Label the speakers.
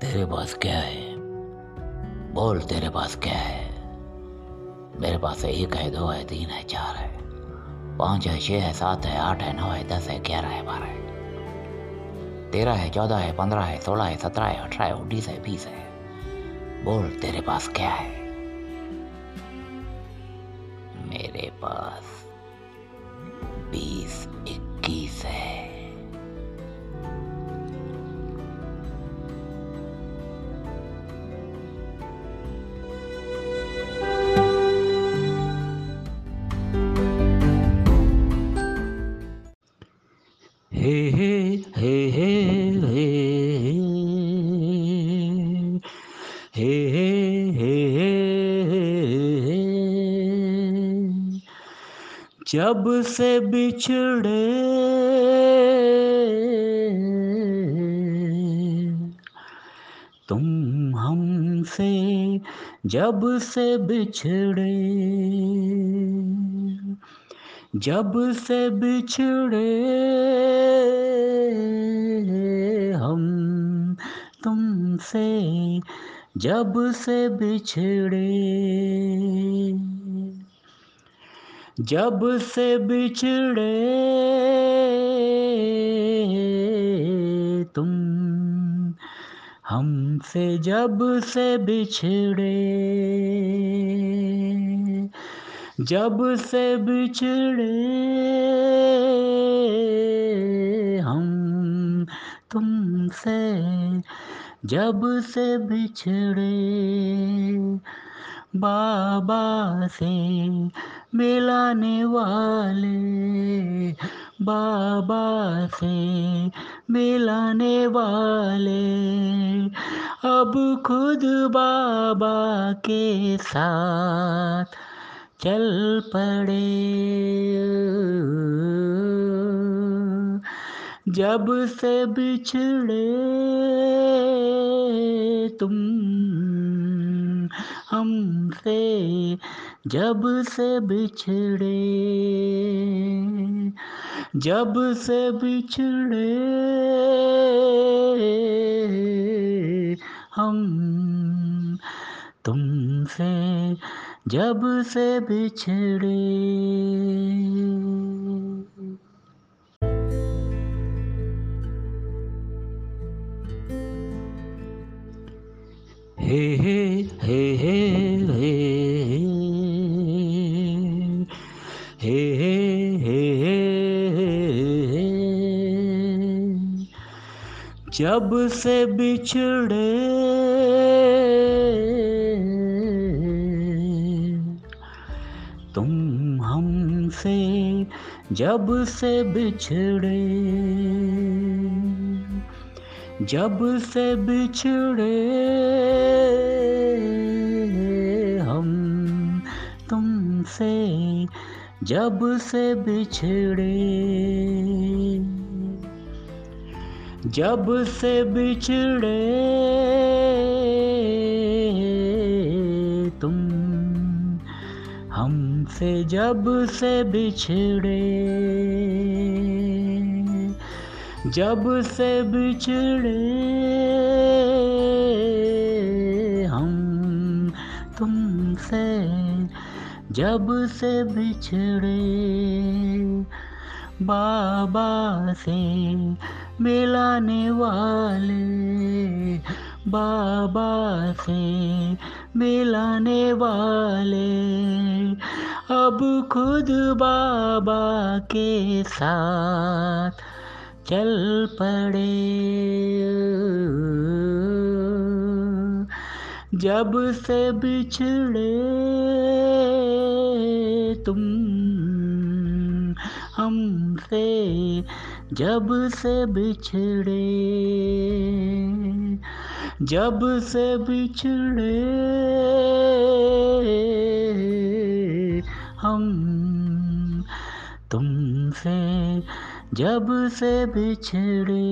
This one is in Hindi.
Speaker 1: तेरे पास क्या है? बोल, तेरे पास क्या है? मेरे पास एक है, दो है, तीन है, चार है। पाँच है छः है, सात है, आठ है, नौ है, दस है, ग्यारह है, बारह है। तेरह है, चौदह है, पंद्रह है, सोलह है, सत्रह है, अठारह है, उन्नीस है, बीस है। बोल, तेरे पास क्या है? मेरे पास बीस हे हे हे हे हे हे हे हे हे, जब से बिछड़े तुम हमसे जब से बिछड़े जब से बिछड़े हम तुमसे, जब से बिछड़े जब से बिछड़े तुम हमसे, जब से बिछड़े जब से बिछड़े हम तुमसे, जब से बिछड़े बाबा से मिलाने वाले, बाबा से मिलाने वाले, अब खुद बाबा के साथ चल पड़े। जब से बिछड़े तुम हमसे जब से बिछड़े। जब से बिछड़े हम तुमसे जब से बिछड़े हे हे हे हे हे हे हे हे हे जब से बिछड़े हमसे जब से बिछड़े, जब से बिछड़े हम तुमसे, जब से बिछड़े, जब से बिछड़े हमसे जब से बिछड़े। जब से बिछड़े हम तुमसे। जब से बिछड़े बाबा से मिलाने वाले। बाबा से मिलाने वाले। अब खुद बाबा के साथ चल पड़े। जब से बिछड़े तुम, हमसे जब से बिछड़े। जब से बिछड़े हम तुमसे जब से बिछड़े